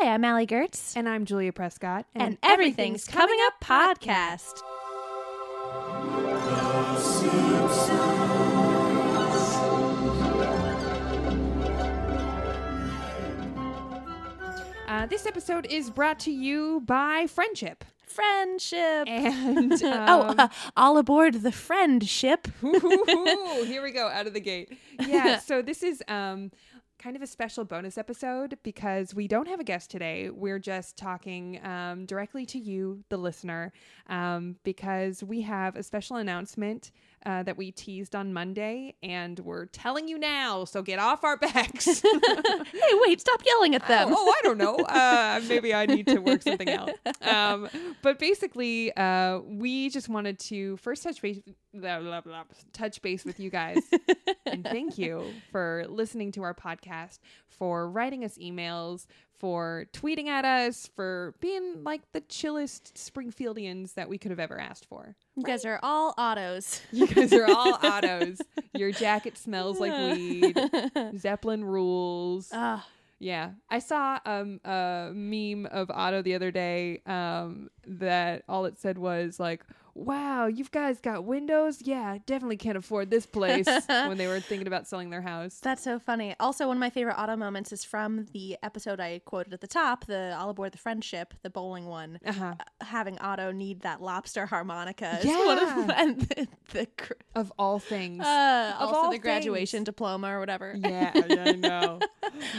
Hi, I'm Allie Goertz. And I'm Julia Prescott. And, everything's coming up podcast. Uh, this episode is brought to you by Friendship. Friendship. And oh, um, uh, all aboard the friendship. Ooh, here we go out of the gate. Yeah, so this is um kind of a special bonus episode because we don't have a guest today. We're just talking um, directly to you, the listener, um, because we have a special announcement uh, that we teased on Monday, and we're telling you now. So get off our backs. hey, wait, stop yelling at them. Oh, oh, I don't know. Uh, maybe I need to work something out. Um, but basically, uh, we just wanted to first touch base, blah, blah, blah, touch base with you guys, and thank you for listening to our podcast, for writing us emails, for tweeting at us, for being like the chillest Springfieldians that we could have ever asked for. You guys are all Ottos. You guys are all Ottos. Your jacket smells like weed. Zeppelin rules. Ah, Yeah, I saw um a meme of Otto the other day um that all it said was like, "Wow, you guys got windows? Yeah, definitely can't afford this place." when they were thinking about selling their house. that's so funny. Also, one of my favorite Otto moments is from the episode I quoted at the top, the all aboard the friendship, the bowling one. Uh-huh. Having Otto need that lobster harmonica. is one of, Yeah. and the, the cr- Of all things. uh, Of also all the graduation things. diploma or whatever. yeah, yeah, I know.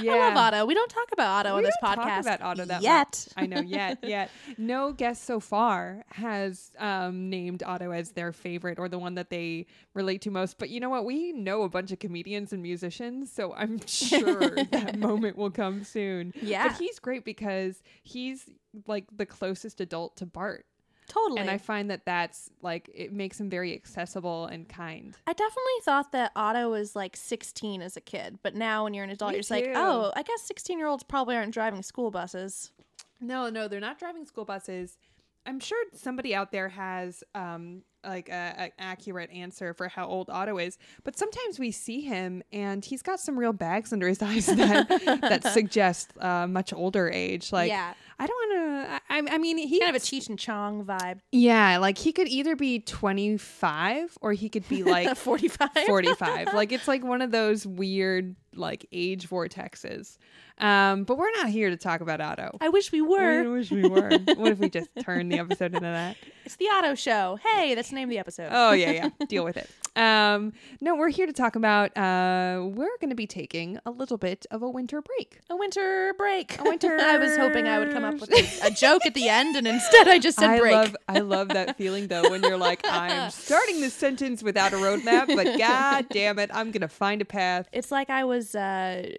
Yeah. I love Otto. We don't talk about Otto We on this don't podcast talk about Otto that yet. much. I know yet, yet. No guest so far has um, named Otto as their favorite or the one that they relate to most. But you know what? We know a bunch of comedians and musicians, so I'm sure that moment will come soon. Yeah. But he's great because he's like the closest adult to Bart. Totally. And I find that that's like, it makes him very accessible and kind. I definitely thought that Otto was like 16 as a kid, but now when you're an adult, Me you're just like, oh, I guess 16 year olds probably aren't driving school buses. No, no, they're not driving school buses. I'm sure somebody out there has um like a, an accurate answer for how old Otto is, but sometimes we see him and he's got some real bags under his eyes that that suggest uh, much older age. Like yeah, I don't want to. I, I mean, he kind of a Cheech and Chong vibe. yeah, like he could either be 25 or he could be like 45. 45. like it's like one of those weird like age vortexes. Um, but we're not here to talk about Otto. I wish we were. I wish we were. what if we just turned the episode into that? It's the Otto Show. Hey, that's the name of the episode. Oh yeah, yeah. Deal with it. Um, no, we're here to talk about. Uh, we're going to be taking a little bit of a winter break. A winter break. A winter. I was hoping I would come up with a, a joke at the end, and instead I just said I break. love. I love that feeling though when you're like, I'm starting this sentence without a roadmap, but god damn it, I'm gonna find a path. it's like I was uh,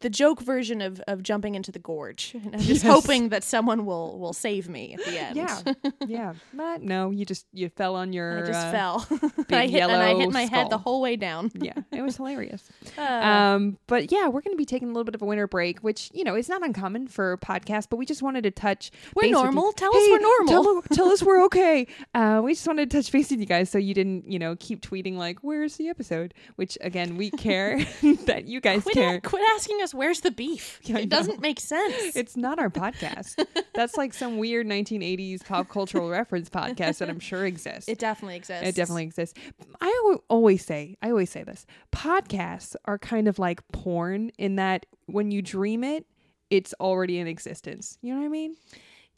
the joke version of, of jumping into the gorge. And I'm just Yes. hoping that someone will will save me at the end. Yeah, yeah. But no, you just you fell on your. I just uh, fell. I hit, and I hit my head the whole way down. Yeah, it was hilarious. Uh, Um, but yeah, we're going to be taking a little bit of a winter break, which you know is not uncommon for podcasts. But we just wanted to touch. We're base with you. normal. Tell us we're normal. Tell, tell us we're okay. Uh, we just wanted to touch base with you guys, so you didn't, you know, keep tweeting like, "Where's the episode?" Which again, we care that you guys quit, care. a- quit asking us where's the beef. Yeah, it doesn't make sense. It's not our podcast. That's like some weird 1980s pop cultural reference podcast that I'm sure exists. it definitely exists. It definitely exists. I always say, I always say this. Podcasts are kind of like porn in that when you dream it, it's already in existence. You know what I mean?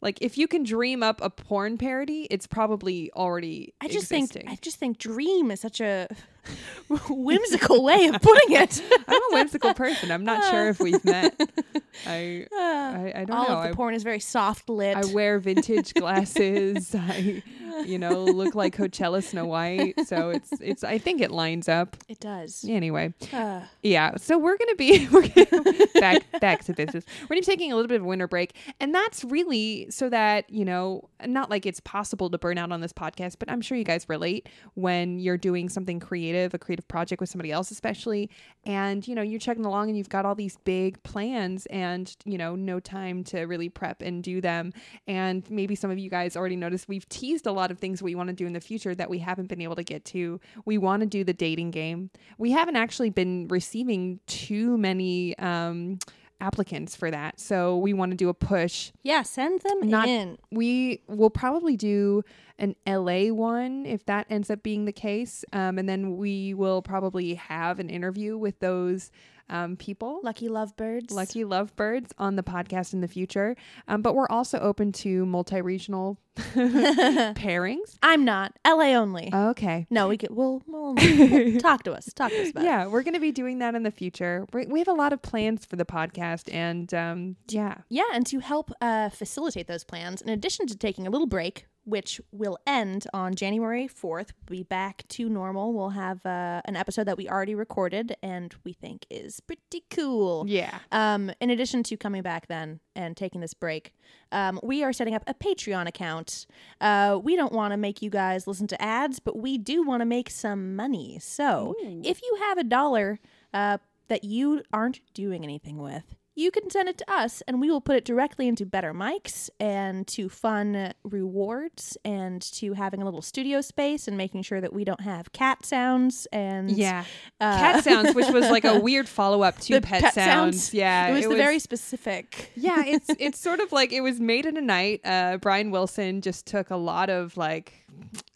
Like if you can dream up a porn parody, it's probably already I just existing. think I just think dream is such a whimsical way of putting it. I'm a whimsical person. I'm not sure if we've met. I Uh, I, I don't know. all know. of the I, porn is very soft lit. I wear vintage glasses. I you know look like Coachella Snow White. So it's it's I think it lines up. it does. Anyway, Uh, Yeah, so we're gonna be we're gonna, back back to business. We're gonna be taking a little bit of winter break, and that's really so that you know, not like it's possible to burn out on this podcast, but I'm sure you guys relate when you're doing something creative, a creative project with somebody else, especially, and you know you're chugging along and you've got all these big plans, and you know no time to really prep and do them, and maybe some of you guys already noticed we've teased a lot of things we want to do in the future that we haven't been able to get to. We want to do the dating game. We haven't actually been receiving too many um, applicants for that. So we want to do a push. Yeah, send them Not- in. We will probably do an LA one if that ends up being the case. Um, and then we will probably have an interview with those um, people. Lucky lovebirds. Lucky lovebirds on the podcast in the future. Um, but we're also open to multi regional pairings. I'm not. LA only. Okay. no, we could. We'll, we'll, we'll talk to us. Talk to us about it. Yeah, we're going to be doing that in the future. we we have a lot of plans for the podcast, and um, yeah, Yeah, and to help uh, facilitate those plans, in addition to taking a little break, which will end on January 4th, we'll be back to normal. We'll have uh, an episode that we already recorded and we think is pretty cool. yeah, Um, in addition to coming back then and taking this break, um, we are setting up a Patreon account. Uh, we don't want to make you guys listen to ads, but we do want to make some money. So if you have a dollar uh, that you aren't doing anything with, you can send it to us and we will put it directly into better mics and to fun rewards and to having a little studio space and making sure that we don't have cat sounds and yeah. uh, Cat sounds, which was like a weird follow up to pet, pet sounds. sounds? Yeah, it was the very specific yeah. It's it's sort of like it was made in a night. Uh, Brian Wilson just took a lot of like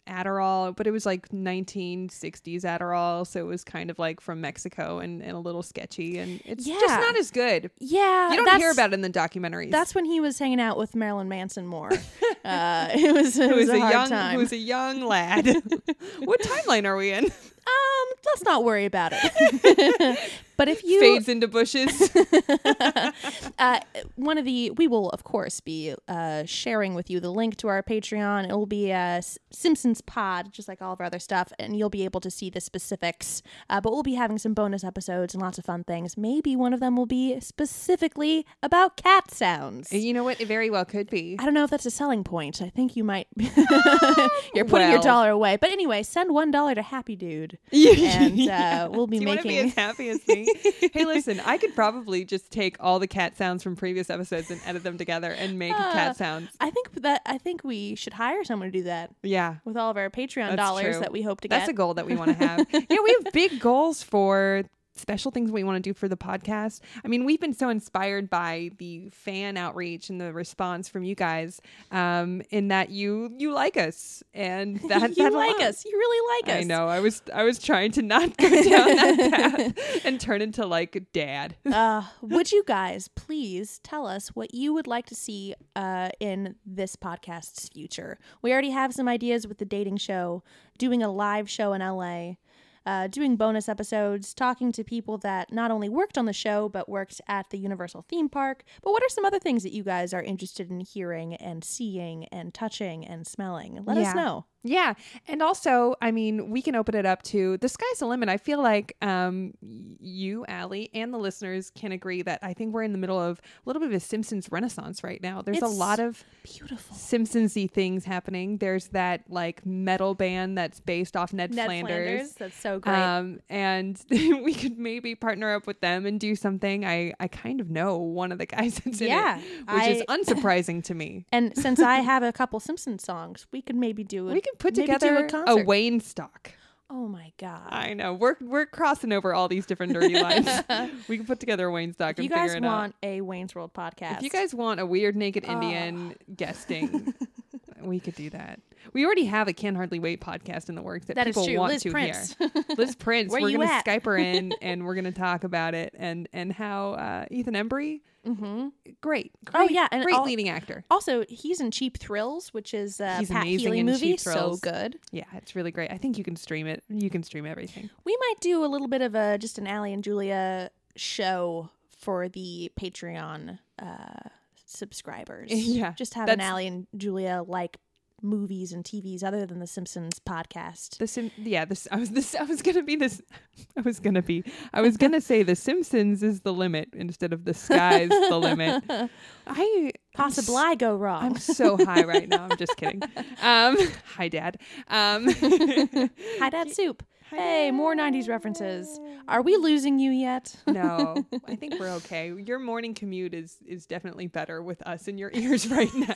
Adderall, but it was like 1960s Adderall, so it was kind of like from Mexico and, and a little sketchy, and it's just not as good. yeah You don't hear about it in the documentaries. That's when he was hanging out with Marilyn Manson more. uh, it was it who was was a, young time. was a young lad. what timeline are we in? Um, let's not worry about it. but if you Fades into bushes. uh, one of the we will of course be uh, sharing with you the link to our patreon it will be uh, simpsons pod just like all of our other stuff and you'll be able to see the specifics uh, but we'll be having some bonus episodes and lots of fun things maybe one of them will be specifically about cat sounds you know what? It very well could be. I don't know if that's a selling point. I think you might. You're putting your dollar away. But anyway, send one dollar to Happy Dude, and uh, we'll be Do you to be making. as happy as me? hey, listen, I could probably just take all the cat sounds from previous episodes and edit them together and make Uh, cat sounds. I think that I think we should hire someone to do that Yeah. with all of our Patreon That's dollars true. that we hope to get. That's a goal that we want to have. yeah, we have big goals for special things we want to do for the podcast. I mean, we've been so inspired by the fan outreach and the response from you guys, um, in that you you like us and that you that like alone- us. You really like us. I know. I was I was trying to not go down that path and turn into like dad. uh, would you guys please tell us what you would like to see uh, in this podcast's future? We already have some ideas with the dating show, doing a live show in LA, uh, doing bonus episodes, talking to people that not only worked on the show but worked at the Universal theme park. But what are some other things that you guys are interested in hearing and seeing and touching and smelling? Let Yeah. us know. Yeah. And also, I mean, we can open it up to the sky's the limit. I feel like um, you, Allie, and the listeners can agree that I think we're in the middle of a little bit of a Simpsons renaissance right now. There's a lot of Beautiful. Simpsons-y things happening. There's that like metal band that's based off Ned, Ned Flanders. Flanders. That's so great. Um, and we could maybe partner up with them and do something. I, I kind of know one of the guys that's in Yeah, it, which is unsurprising to me. And since I have a couple Simpsons songs, we could maybe do it. Could put maybe do together a a. Wayne stock. Oh my god! I know we're we're crossing over all these different dirty lines. we can put together a Wayne stock if and you guys figure it want a Wayne's World podcast, If you guys want a weird naked Oh. Indian guesting, we could do that. We already have a Can Hardly Wait podcast in the works that, that people want Liz to Prince. hear. Liz Prince. We're gonna at? Skype her in and we're gonna talk about it and and how uh, Ethan Embry, hmm great, Oh, great, yeah, and great all- leading actor. Also, he's in Cheap Thrills, which is a He's Pat amazing Healy movie. So good. Yeah, it's really great. I think you can stream it. You can stream everything. We might do a little bit of a just an Allie and Julia show for the Patreon uh, subscribers. Yeah, just have an Allie and Julia like movies and TVs other than the Simpsons podcast. The Sim, yeah. This I was this I was gonna be this. I was gonna be. I was gonna say the Simpsons is the limit instead of the sky's the limit. I Possibly I'm, go wrong. I'm so high right now. I'm just kidding. Um, hi, Dad. Um, Hi, Dad Soup. Hey, more 90s references. Are we losing you yet? No, I think we're okay. Your morning commute is is definitely better with us in your ears right now.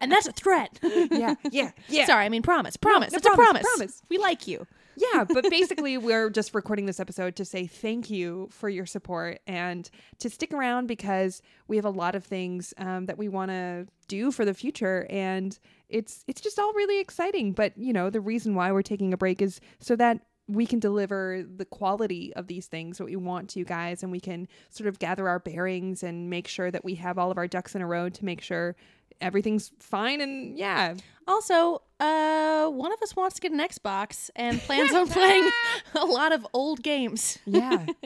and that's a threat. yeah, yeah, yeah. Sorry, I mean promise. Promise. no, it's a promise, promise. promise. We like you. Yeah, but basically, we're just recording this episode to say thank you for your support and to stick around because we have a lot of things um, that we want to do for the future, and it's it's just all really exciting. But you know, the reason why we're taking a break is so that we can deliver the quality of these things that we want to you guys and we can sort of gather our bearings and make sure that we have all of our ducks in a row to make sure everything's fine and yeah Also, uh, one of us wants to get an Xbox and plans on playing a lot of old games. yeah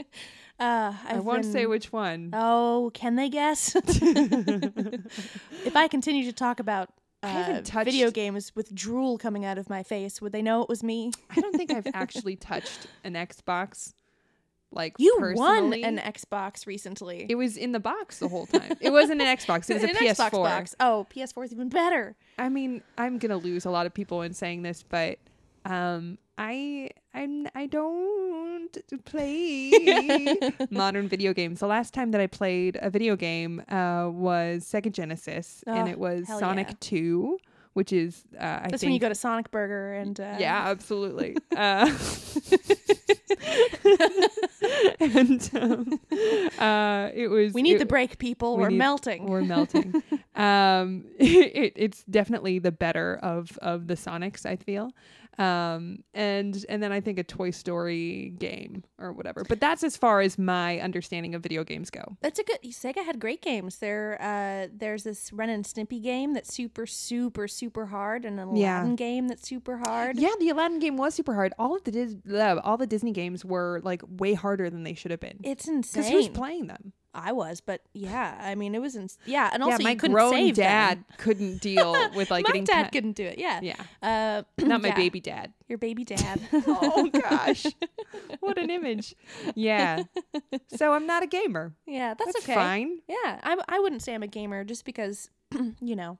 Uh, i won't say been- which one Oh, can they guess? if I continue to talk about uh, touched- video games with drool coming out of my face, would they know it was me? I don't think I've actually touched an Xbox. Like You personally. won an Xbox recently. It was in the box the whole time. It wasn't an Xbox. It was a PS4. Xbox box. Oh, PS4 is even better. I mean, I'm gonna lose a lot of people in saying this, but um, I I'm I don't play modern video games. The last time that I played a video game uh, was Sega Genesis, and Oh, it was Sonic yeah. Two, which is uh, I That's think when you go to Sonic Burger and uh, Yeah, absolutely. uh, and um, uh, it was. We need it- the break, people. we We're need- melting. We're melting. um, it, it's definitely the better of of the Sonics. I feel. Um, and and then I think a Toy Story game or whatever. But that's as far as my understanding of video games go. That's a good. Sega had great games. There, uh, there's this Ren and Stimpy game that's super, super, super hard, and an Yeah. Aladdin game that's super hard. Yeah, the Aladdin game was super hard. All of the Dis- all the Disney games were like way harder than they should have been. It's Because who's playing them? I was, but yeah, I mean, it was. Ins- yeah, and also yeah, my you couldn't grown save them. dad couldn't deal with like my getting dad couldn't do it. Yeah. Yeah, Uh, not my yeah, baby dad. Your baby dad. Oh gosh, what an image. Yeah. So I'm not a gamer. yeah, that's, That's okay. fine. Yeah, I, I wouldn't say I'm a gamer just because, you know,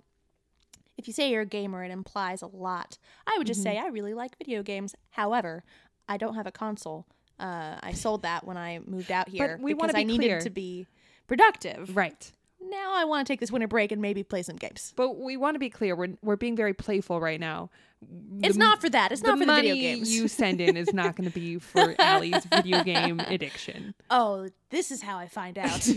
if you say you're a gamer, it implies a lot. I would just Mm-hmm. say I really like video games. However, I don't have a console. Uh, I sold that when I moved out here we wanna because I needed clear. to be productive. Right. Now I want to take this winter break and maybe play some games. But we want to be clear. We're we're being very playful right now. It's The- not for that. It's not the for the money video games. you send in is not going to be for Allie's video game addiction. oh, this is how I find out.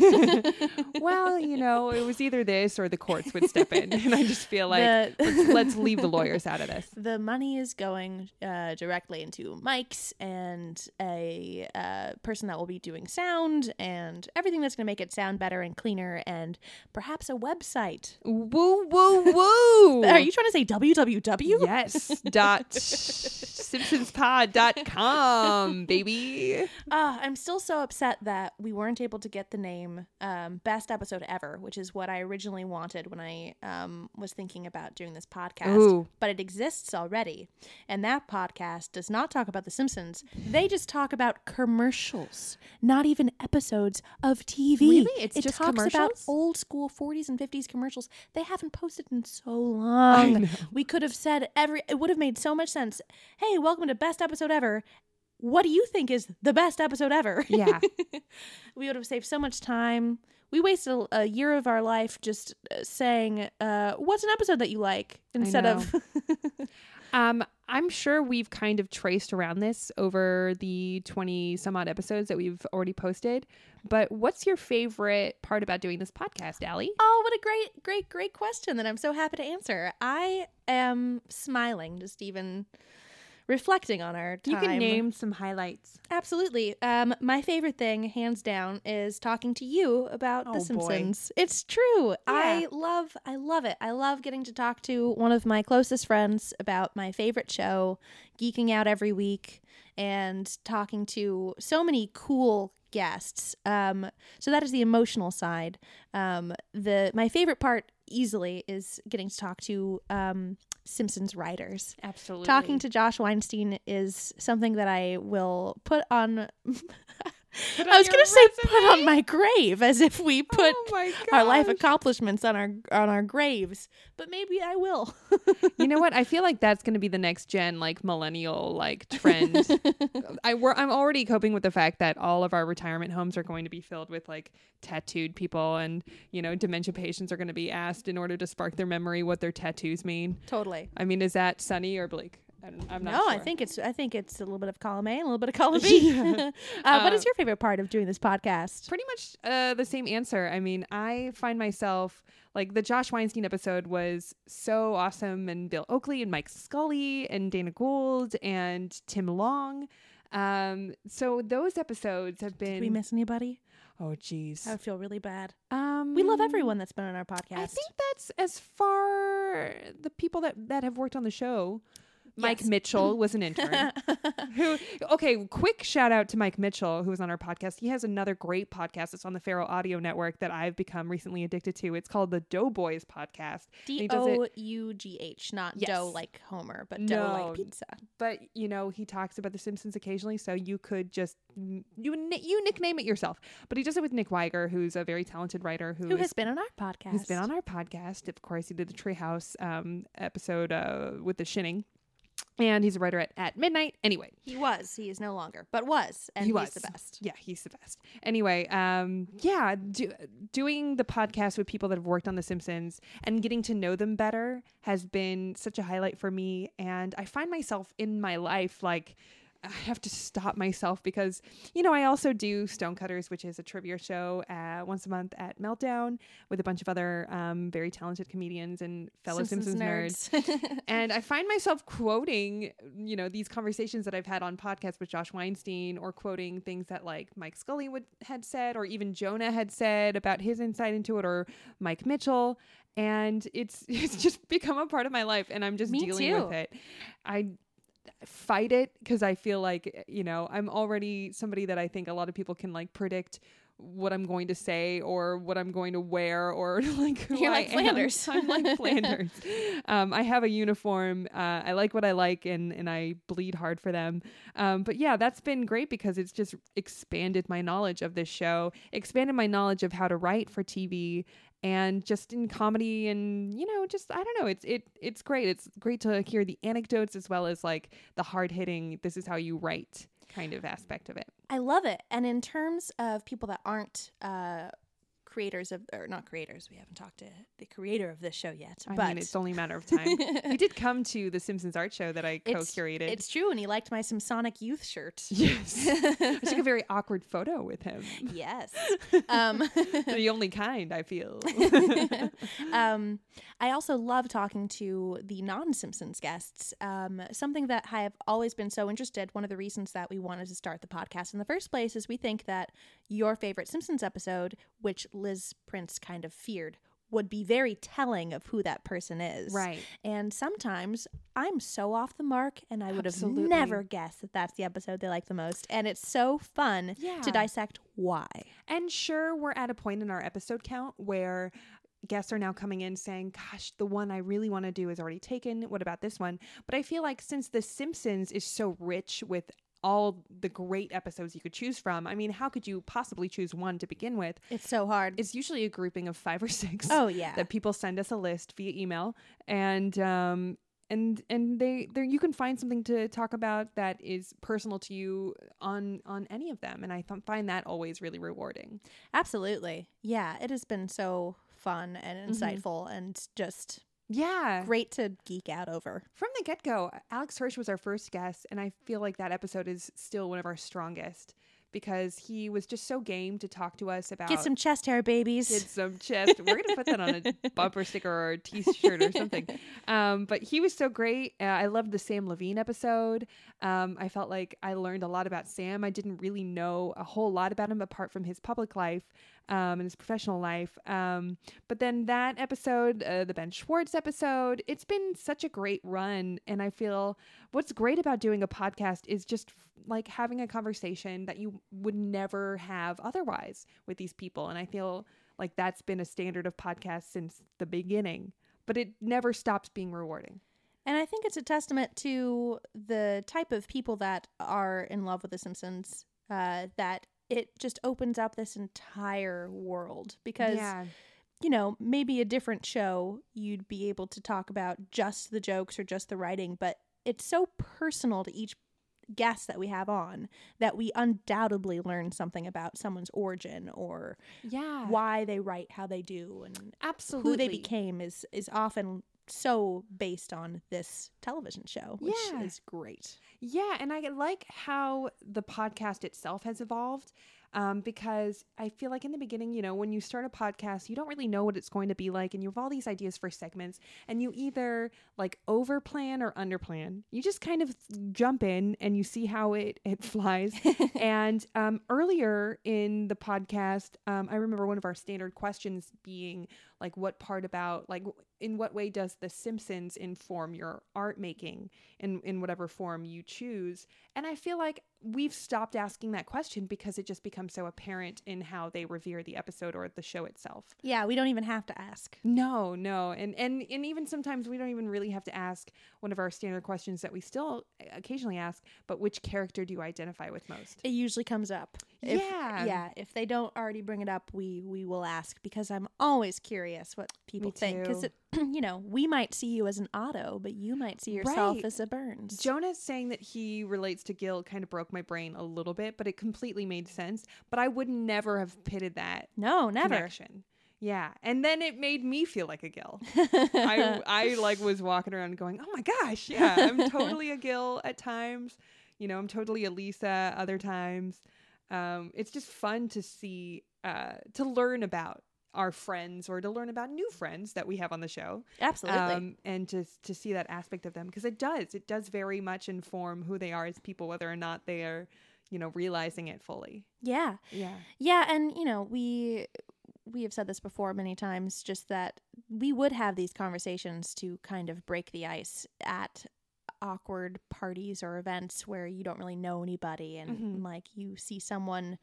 Well, you know, it was either this or the courts would step in, and I just feel like The- let's, let's leave the lawyers out of this. the money is going uh, directly into mics and a uh, person that will be doing sound and everything that's going to make it sound better and cleaner and perhaps a website. Woo woo woo! Are you trying to say www? Yes. Dot simpsonspod.com, baby. Ah, I'm still so upset that we weren't able to get the name um, Best Episode Ever, which is what I originally wanted when I um, was thinking about doing this podcast. Ooh. But it exists already. And that podcast does not talk about The Simpsons. They just talk about commercials, not even episodes of TV. Really? It's it just talks about commercials? old school 40s and 50s commercials. They haven't posted in so long. We could have said every, it would have made so much sense. Hey, welcome to Best Episode Ever. What do you think is the best episode ever? Yeah. we would have saved so much time. We wasted a, a year of our life just uh, saying, uh, "What's an episode that you like?" instead of Um, I'm sure we've kind of traced around this over the 20 some odd episodes that we've already posted. But what's your favorite part about doing this podcast, Allie? Oh, what a great, great, great question that I'm so happy to answer. I am smiling just even reflecting on our time. You can name some highlights. Absolutely. Um, my favorite thing, hands down, is talking to you about Oh, The boy. Simpsons. It's true. I love, I love it. I love getting to talk to one of my closest friends about my favorite show, geeking out every week, and talking to so many cool guests. Um, so that is the emotional side. Um, the my favorite part easily is getting to talk to um, Simpsons writers. Absolutely. Talking to Josh Weinstein is something that I will put on I was gonna say put on my grave, as if we oh put oh our life accomplishments on our on our graves. But maybe I will. you know what? I feel like that's going to be the next gen, like millennial, like trend. I we're, I'm already coping with the fact that all of our retirement homes are going to be filled with like tattooed people, and you know, dementia patients are going to be asked in order to spark their memory what their tattoos mean. totally. I mean, is that sunny or bleak? I'm not no, I think it's I think it's a little bit of column A and a little bit of column B. uh, what is Uh, your favorite part of doing this podcast? pretty much uh, the same answer. I mean, I find myself like the Josh Weinstein episode was so awesome, and Bill Oakley and Mike Scully and Dana Gould and Tim Long. Um, so those episodes have been. Did we miss anybody? oh, geez. I would feel really bad. Um, We love everyone that's been on our podcast. I think that's as far the people that that have worked on the show. Mike Yes. Mitchell was an intern. who okay quick shout out to mike mitchell who was on our podcast he has another great podcast it's on the Feral audio network that i've become recently addicted to it's called the doughboys podcast D he does it- O U G H, not Yes. dough like Homer, but dough like pizza. but you know he talks about the simpsons occasionally so you could just you you nickname it yourself but he does it with nick wiger who's a very talented writer who Who is- has been on our podcast? who's been on our podcast of course he did the treehouse um, episode uh, with the shinning and he's a writer at, at midnight anyway He was. He is no longer, but was, and He he's was. the best. Yeah, he's the best. Anyway, um, yeah, do, doing the podcast with people that have worked on The Simpsons and getting to know them better has been such a highlight for me. And I find myself in my life like. I have to stop myself because, you know, I also do Stonecutters, which is a trivia show uh, once a month at Meltdown with a bunch of other um, very talented comedians and fellow Simpsons, nerds. nerds. And I find myself quoting, you know, these conversations that I've had on podcasts with Josh Weinstein or quoting things that like Mike Scully would had said or even Jonah had said about his insight into it or Mike Mitchell. And it's it's just become a part of my life and I'm just Me dealing too. with it. I fight it because I feel like, you know, I'm already somebody that I think a lot of people can like predict what I'm going to say or what I'm going to wear or like who You're I like am. Flanders. I'm like Flanders. Um, I have a uniform. Uh, I like what I like and, and I bleed hard for them. Um, but yeah, that's been great because it's just expanded my knowledge of this show, expanded my knowledge of how to write for TV and just in comedy and you know just I don't know it's it it's great it's great to hear the anecdotes as well as like the hard hitting this is how you write kind of aspect of it I love it. And in terms of people that aren't uh, creators of, or not creators, we haven't talked to the creator of this show yet. I but mean it's only a matter of time he did come to the Simpsons art show that I It's- co-curated it's true, and he liked my Sonic Youth shirt. yes I took a very awkward photo with him yes. Um, the only kind I feel um, I also love talking to the non Simpsons guests. Um, something that I have always been so interested. One of the reasons that we wanted to start the podcast in the first place is we think that your favorite Simpsons episode, which Liz Prince kind of feared, would be very telling of who that person is. right And sometimes I'm so off the mark, and I would Absolutely. have never guessed that that's the episode they like the most. And it's so fun Yeah. to dissect why. And sure, we're at a point in our episode count where guests are now coming in saying, Gosh, the one I really want to do is already taken. What about this one? But I feel like since The Simpsons is so rich with all the great episodes you could choose from, I mean, how could you possibly choose one to begin with? It's so hard. It's usually a grouping of five or six oh, yeah. that people send us a list via email and um and and they there you can find something to talk about that is personal to you on on any of them and i th- find that always really rewarding Absolutely. Yeah, it has been so fun and insightful and just yeah great to geek out over. from the get-go alex hirsch was our first guest and i feel like that episode is still one of our strongest because he was just so game to talk to us about Get some chest hair, babies. Get some chest. We're gonna put that on a bumper sticker or a T-shirt or something. Um, but he was so great. Uh, I loved the Sam Levine episode. Um, I felt like I learned a lot about Sam. I didn't really know a whole lot about him apart from his public life um, and his professional life. Um, but then that episode, uh, the Ben Schwartz episode, it's been such a great run. And I feel what's great about doing a podcast is just like having a conversation that you would never have otherwise with these people. And I feel like that's been a standard of podcasts since the beginning, but it never stops being rewarding. And I think it's a testament to the type of people that are in love with The Simpsons. Uh, that it just opens up this entire world because yeah. you know, maybe a different show you'd be able to talk about just the jokes or just the writing, but it's so personal to each guest that we have on that we undoubtedly learn something about someone's origin or Yeah. why they write how they do and Absolutely. who they became is is often so based on this television show, which Yeah. is great. Yeah, and I like how the podcast itself has evolved um, because I feel like in the beginning, you know, when you start a podcast, you don't really know what it's going to be like, and you have all these ideas for segments, and you either like over plan or under plan. You just kind of jump in and you see how it it flies. and um, earlier in the podcast, um, I remember one of our standard questions being like, "What part about like?" in what way does the simpsons inform your art making in in whatever form you choose and i feel like we've stopped asking that question because it just becomes so apparent in how they revere the episode or the show itself Yeah, we don't even have to ask. no no and and and even sometimes we don't even really have to ask one of our standard questions that we still occasionally ask but which character do you identify with most It usually comes up. If, Yeah. yeah. If they don't already bring it up, we we will ask because I'm always curious what people think. Because you know, we might see you as an Otto, but you might see yourself Right. as a Burns. Jonah saying that he relates to Gil kind of broke my brain a little bit, but it completely made sense. But I would never have pitted that no, never. connection. Yeah, and then it made me feel like a Gil. I I like was walking around going, "Oh my gosh, yeah, I'm totally a Gil at times. You know, I'm totally a Lisa other times. Um, it's just fun to see, uh, to learn about our friends or to learn about new friends that we have on the show Absolutely. um, and to to see that aspect of them because it does it does very much inform who they are as people whether or not they are you know realizing it fully yeah. yeah Yeah, and you know, we we have said this before many times just that we would have these conversations to kind of break the ice at awkward parties or events where you don't really know anybody and Mhm. like you see someone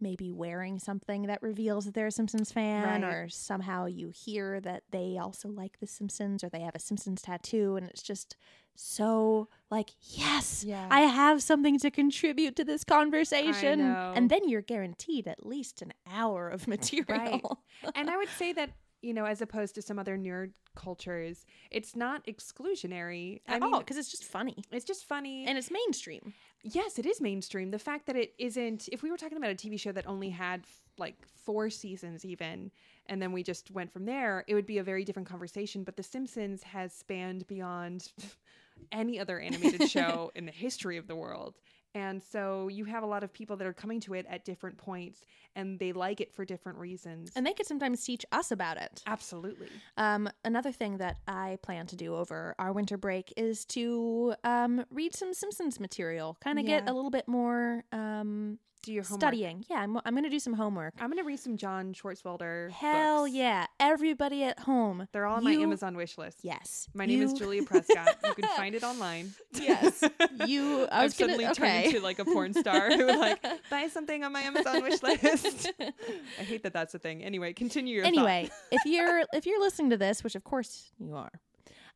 maybe wearing something that reveals that they're a Simpsons fan Right. or somehow you hear that they also like the Simpsons or they have a Simpsons tattoo and it's just so like yes Yeah. I have something to contribute to this conversation and then you're guaranteed at least an hour of material. and i would say that you know as opposed to some other nerd cultures it's not exclusionary i At mean all, because it's just funny it's just funny and it's mainstream. yes, it is mainstream. The fact that it isn't, if we were talking about a TV show that only had f- like four seasons, even, and then we just went from there, it would be a very different conversation. But The Simpsons has spanned beyond any other animated show in the history of the world. And so you have a lot of people that are coming to it at different points and they like it for different reasons. And they could sometimes teach us about it. Absolutely. Um, another thing that I plan to do over our winter break is to um, read some Simpsons material, kind of get a little bit more um, Do your homework. studying. Yeah, I'm, I'm going to do some homework. I'm going to read some John Swartzwelder. Hell books. yeah. Everybody at home. They're all on my Amazon wish list. Yes. My name is Julia Prescott. You can find it online. Yes. You, I was gonna, suddenly okay. turned into like a porn star who would like buy something on my Amazon wish list. I hate that that's a thing. Anyway, continue your anyway, if you're if you're listening to this, which of course you are,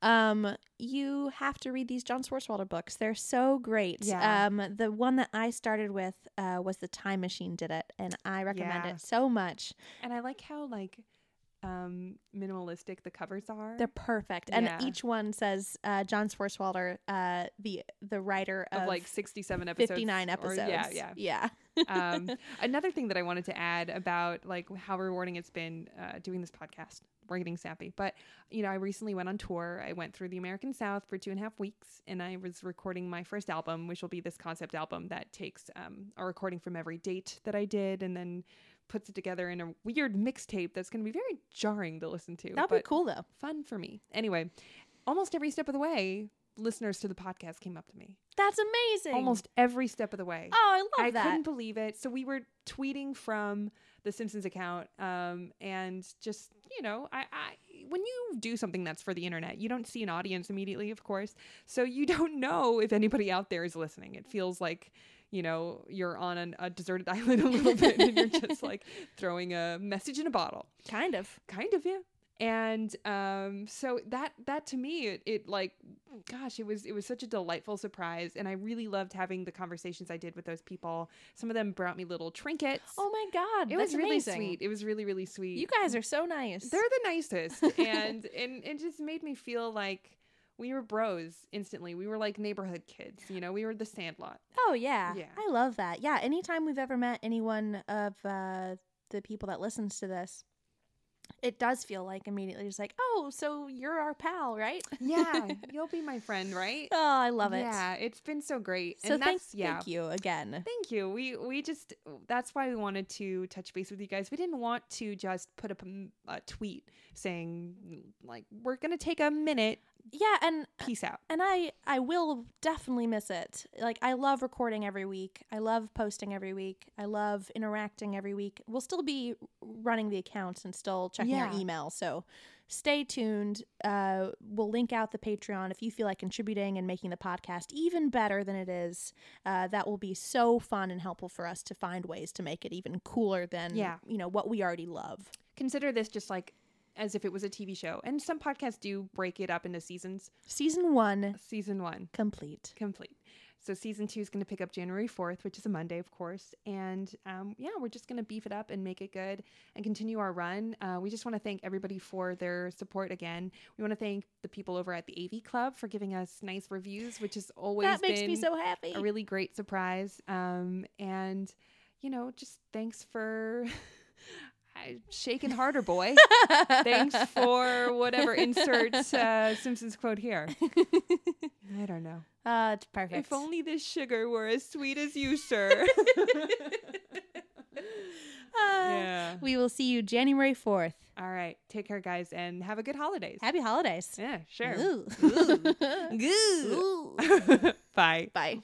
um, you have to read these John Swartzwelder books. They're so great. Yeah. Um, the one that I started with uh, was the Time Machine did it, and I recommend Yeah. it so much. And I like how like um minimalistic the covers are. They're perfect, and Yeah. each one says uh, John Swartzwelder, uh, the the writer of, of like 67 episodes. fifty nine or- episodes. yeah, yeah. yeah. um, another thing that I wanted to add about like how rewarding it's been uh, doing this podcast. We're getting sappy, but you know, I recently went on tour. I went through the American South for two and a half weeks, and I was recording my first album, which will be this concept album that takes um, a recording from every date that I did, and then puts it together in a weird mixtape that's going to be very jarring to listen to. That'd be cool though. Fun for me. Anyway, almost every step of the way, listeners to the podcast came up to me. That's amazing. Almost every step of the way. Oh, I love I that. I couldn't believe it. So we were tweeting from the Simpsons account, um, and just you know, I, I when you do something that's for the internet, you don't see an audience immediately, of course. So you don't know if anybody out there is listening. It feels like you know you're on an, a deserted island a little bit, and you're just like throwing a message in a bottle, kind of. kind of, yeah. And um, so that that to me it, it like gosh it was it was such a delightful surprise and i really loved having the conversations i did with those people some of them brought me little trinkets Oh my god, it that's was really amazing. sweet it was really really sweet You guys are so nice. they're the nicest and and it just made me feel like we were bros instantly we were like neighborhood kids you know we were the sandlot oh yeah. Yeah. I love that. Yeah, anytime we've ever met anyone of uh, the people that listens to this, it does feel like immediately just like, oh, so you're our pal, right? yeah you'll be my friend right Oh, I love it. yeah it's been so great So and thank, that's yeah thank you again. Thank you. We we just that's why we wanted to touch base with you guys. We didn't want to just put up a, a tweet saying like we're gonna take a minute. Yeah, and Peace out. and I I will definitely miss it. Like I love recording every week. I love posting every week. I love interacting every week. We'll still be running the accounts and still checking our email. So stay tuned. Uh, we'll link out the Patreon if you feel like contributing and making the podcast even better than it is. Uh, that will be so fun and helpful for us to find ways to make it even cooler than Yeah. you know what we already love. Consider this just like as if it was a TV show. And some podcasts do break it up into seasons. Season one Season one complete. complete. So season two is going to pick up January 4th, which is a Monday, of course. And um, yeah, we're just going to beef it up and make it good and continue our run. Uh, we just want to thank everybody for their support again. We want to thank the people over at the AV Club for giving us nice reviews, which has always That makes been me so happy. a really great surprise. Um, and, you know, just thanks for. Shaking harder, boy. Thanks for whatever insert uh, Simpsons quote here. I don't know. Uh, it's perfect. If only this sugar were as sweet as you, sir. Uh, yeah. We will see you January 4th. All right. Take care, guys, and have a good holidays. Happy holidays. Yeah, sure. Ooh. Good. Ooh. Bye. Bye.